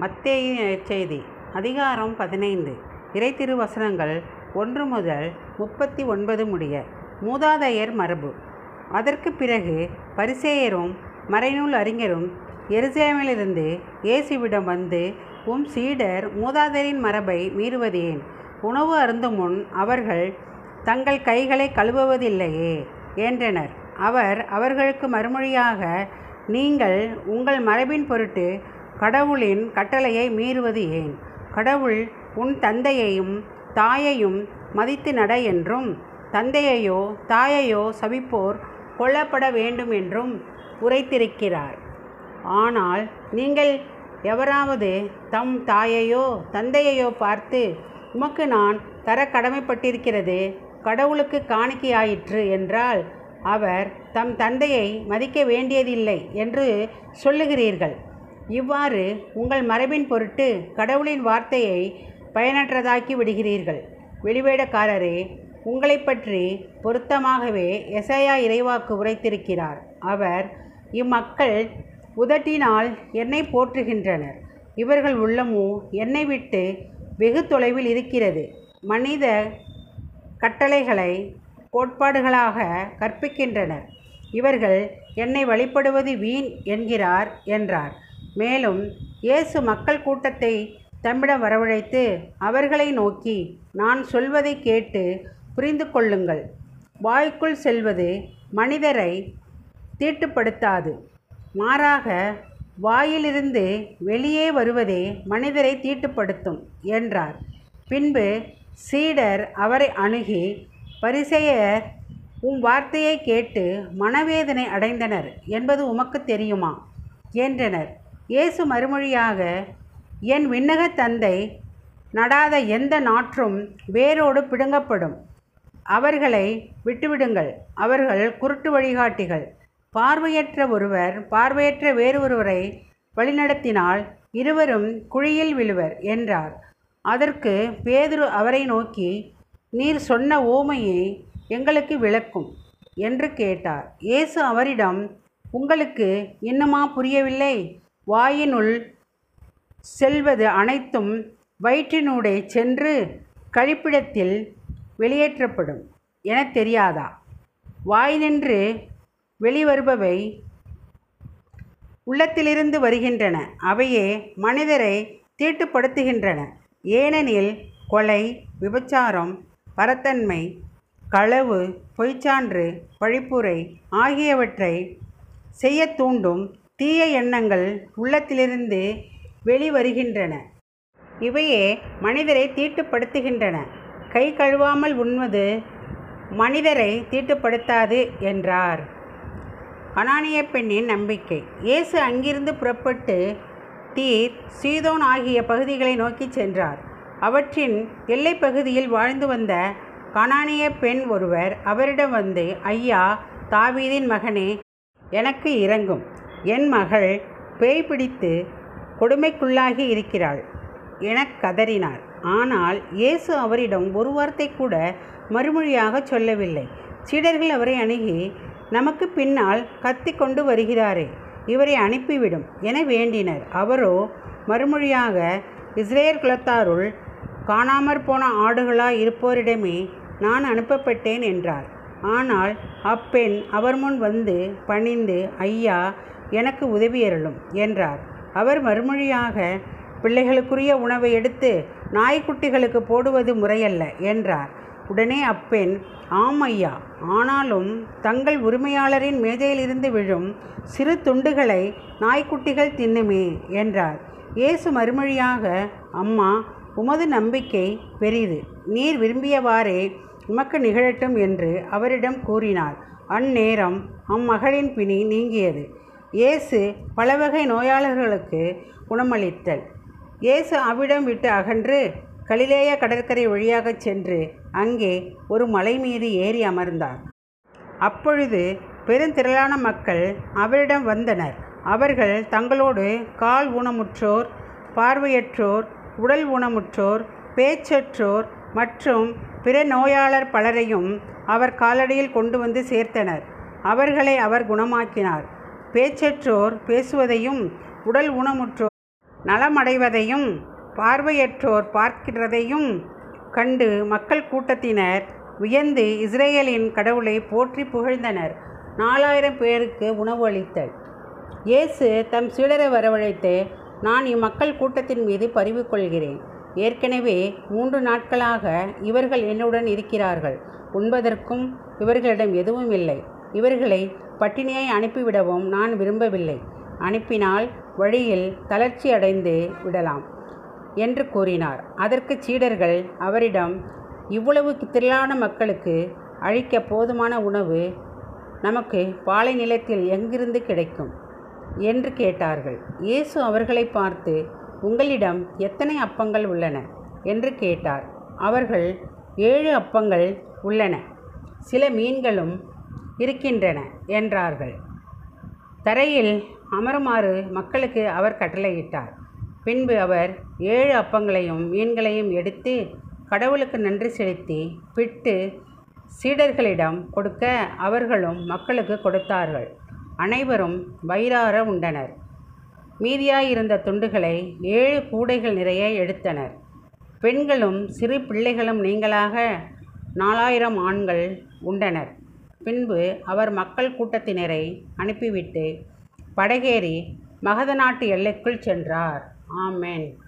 மத்தேயின் நற்செய்தி அதிகாரம் பதினைந்து. இறைத்திருவசனங்கள் ஒன்று முதல் முப்பத்தி ஒன்பது முடிய. மூதாதையர் மரபு. அதற்கு பிறகு பரிசேயரும் மறைநூல் அறிஞரும் எருசலேமிலிருந்து இயேசுவிடம் வந்து உம் சீடர் மூதாதையரின் மரபை மீறுவது ஏன் உணவு அருந்தும் முன் அவர்கள் தங்கள் கைகளை கழுவுவதில்லையே என்றனர். அவர் அவர்களுக்கு மறுமொழியாக நீங்கள் உங்கள் மரபின் பொருட்டு கடவுளின் கட்டளையை மீறுவது ஏன்? கடவுள் உன் தந்தையையும் தாயையும் மதித்து நட என்றும் தந்தையையோ தாயையோ சபிப்போர் கொல்லப்பட வேண்டும் என்றும் உரைத்திருக்கிறார். ஆனால் நீங்கள் எவராவது தம் தாயையோ தந்தையையோ பார்த்து உமக்கு நான் தர கடமைப்பட்டிருக்கிறது கடவுளுக்கு காணிக்கையாயிற்று என்றால் அவர் தம் தந்தையை மதிக்க வேண்டியதில்லை என்று சொல்லுகிறீர்கள். இவ்வாறு உங்கள் மரபின் பொருட்டு கடவுளின் வார்த்தையை பயனற்றதாக்கி விடுகிறீர்கள். வெளிவேடக்காரரே உங்களை பற்றி பொருத்தமாகவே எசையா இறைவாக்கு உரைத்திருக்கிறார். அவர் இம்மக்கள் உதட்டினால் என்னை போற்றுகின்றனர். இவர்கள் உள்ளமோ என்னை விட்டு வெகு தொலைவில் இருக்கிறது. மனித கட்டளைகளை கோட்பாடுகளாக கற்பிக்கின்றனர். இவர்கள் என்னை வழிபடுவது வீண் என்கிறார் என்றார். மேலும் இயேசு மக்கள் கூட்டத்தை தம்மிடம் வரவழைத்து அவர்களை நோக்கி நான் சொல்வதை கேட்டு புரிந்து கொள்ளுங்கள். வாய்க்குள் செல்வது மனிதரை தீட்டுப்படுத்தாது. மாறாக வாயிலிருந்து வெளியே வருவதே மனிதரை தீட்டுப்படுத்தும் என்றார். பின்பு சீடர் அவரை அணுகி பரிசெயர் உம் வார்த்தையை கேட்டு மனவேதனை அடைந்தனர் என்பது உமக்கு தெரியுமா? என்றனர். இயேசு மறுமொழியாக என் விண்ணக தந்தை நடாத எந்த நாற்றும் வேரோடு பிடுங்கப்படும். அவர்களை விட்டுவிடுங்கள். அவர்கள் குருட்டு வழிகாட்டிகள். பார்வையற்ற ஒருவர் பார்வையற்ற வேறு ஒருவரை வழிநடத்தினால் இருவரும் குழியில் விழுவர் என்றார். அதற்கு பேதுரு அவரை நோக்கி நீர் சொன்ன ஓமையை எங்களுக்கு விளக்கும் என்று கேட்டார். இயேசு அவரிடம் உங்களுக்கு இன்னுமா புரியவில்லை? வாயினுள் செல்வது அனைத்தும் வயிற்றினூடே சென்று கழிப்பிடத்தில் வெளியேற்றப்படும் என தெரியாதா? வாயினின்று வெளிவருபவை உள்ளத்திலிருந்து வருகின்றன. அவையே மனிதரை தீட்டுப்படுத்துகின்றன. ஏனெனில் கொலை விபச்சாரம் பரத்தன்மை களவு பொய்ச்சான்று பழிப்புரை ஆகியவற்றை செய்ய தூண்டும் தீய எண்ணங்கள் உள்ளத்திலிருந்து வெளிவருகின்றன. இவையே மனிதரை தீட்டுப்படுத்துகின்றன. கை கழுவாமல் உண்வது மனிதரை தீட்டுப்படுத்தாது என்றார். அனானிய பெண்ணின் நம்பிக்கை. இயேசு அங்கிருந்து புறப்பட்டு தீர் சீதோன் ஆகிய பகுதிகளை நோக்கி சென்றார். அவற்றின் எல்லை பகுதியில் வாழ்ந்து வந்த கனானிய பெண் ஒருவர் அவரிடம் வந்து ஐயா தாவீதின் மகனே எனக்கு இறங்கும் என் மகள் பேய் பிடித்து கொடுமைக்குள்ளாகி இருக்கிறாள். எனக் கதறினார். ஆனால் இயேசு அவரிடம் ஒரு வார்த்தை கூட மறுமொழியாக சொல்லவில்லை. சீடர்கள் அவரை அணுகி நமக்கு பின்னால் கத்தி கொண்டு வருகிறாரே இவரை அனுப்பிவிடும் என வேண்டினர். அவரோ மறுமொழியாக இஸ்ரேல் குலத்தாருள் காணாமற் போன ஆடுகளாய் இருப்போரிடமே நான் அனுப்பப்பட்டேன் என்றார். ஆனால் அப்பெண் அவர் முன் வந்து பணிந்து ஐயா எனக்கு உதவியருளும் என்றார். அவர் மறுமொழியாக பிள்ளைகளுக்குரிய உணவை எடுத்து நாய்க்குட்டிகளுக்கு போடுவது முறையல்ல என்றார். உடனே அப்பெண் ஆம் ஐயா ஆனாலும் தங்கள் உரிமையாளரின் மேஜையிலிருந்து விழும் சிறு துண்டுகளை நாய்க்குட்டிகள் தின்னுமே என்றார். இயேசு மறுமொழியாக அம்மா உமது நம்பிக்கை பெரிது. நீர் விரும்பியவாறே உமக்கு நிகழட்டும் என்று அவரிடம் கூறினார். அந்நேரம் அம்மகளின் பிணி நீங்கியது. இயேசு பலவகை நோயாளர்களுக்கு குணமளித்தல். இயேசு அவ்விடம் விட்டு அகன்று கலிலேய கடற்கரை வழியாகச் சென்று அங்கே ஒரு மலை மீது ஏறி அமர்ந்தார். அப்பொழுது பெருந்திரளான மக்கள் அவரிடம் வந்தனர். அவர்கள் தங்களோடு கால் ஊனமுற்றோர் பார்வையற்றோர் உடல் ஊனமுற்றோர் பேச்சற்றோர் மற்றும் பிற நோயாளர் பலரையும் அவர் காலடியில் கொண்டு வந்து சேர்த்தனர். அவர்களை அவர் குணமாக்கினார். பேச்சற்றோர் பேசுவதையும் உடல் ஊனமுற்றோர் நலமடைவதையும் பார்வையற்றோர் பார்க்கிறதையும் கண்டு மக்கள் கூட்டத்தினர் வியந்து இஸ்ரேலின் கடவுளை போற்றி புகழ்ந்தனர். நாலாயிரம் பேருக்கு உணவு அளித்தல். இயேசு தம் சீடரை வரவழைத்து நான் இம்மக்கள் கூட்டத்தின் மீது பரிவு கொள்கிறேன் ஏற்கனவே மூன்று நாட்களாக இவர்கள் என்னுடன் இருக்கிறார்கள். உண்பதற்கும் இவர்களிடம் எதுவும் இல்லை. இவர்களை பட்டினியை அனுப்பிவிடவும் நான் விரும்பவில்லை. அனுப்பினால் வழியில் தளர்ச்சி அடைந்து விடலாம் என்று கூறினார். அதற்கு சீடர்கள் அவரிடம் இவ்வளவு திரளான மக்களுக்கு அழிக்க போதுமான உணவு நமக்கு பாலை நிலத்தில் எங்கிருந்து கிடைக்கும்? என்று கேட்டார்கள். இயேசு அவர்களை பார்த்து உங்களிடம் எத்தனை அப்பங்கள் உள்ளன? என்று கேட்டார். அவர்கள் ஏழு அப்பங்கள் உள்ளன. சில மீன்களும் இருக்கின்றன என்றார்கள். தரையில் அமருமாறு மக்களுக்கு அவர் கட்டளையிட்டார். பின்பு அவர் ஏழு அப்பங்களையும் மீன்களையும் எடுத்து கடவுளுக்கு நன்றி செலுத்தி பிட்டு சீடர்களிடம் கொடுக்க அவர்களும் மக்களுக்கு கொடுத்தார்கள். அனைவரும் வயிறார உண்டனர். மீதியாயிருந்த துண்டுகளை ஏழு கூடைகள் நிறைய எடுத்தனர். பெண்களும் சிறு பிள்ளைகளும் நீங்களாக நாலாயிரம் ஆண்கள் உண்டனர். பின்பு அவர் மக்கள் கூட்டத்தினரை அனுப்பிவிட்டு படகேறி மகத நாட்டு எல்லைக்குள் சென்றார். ஆமென்.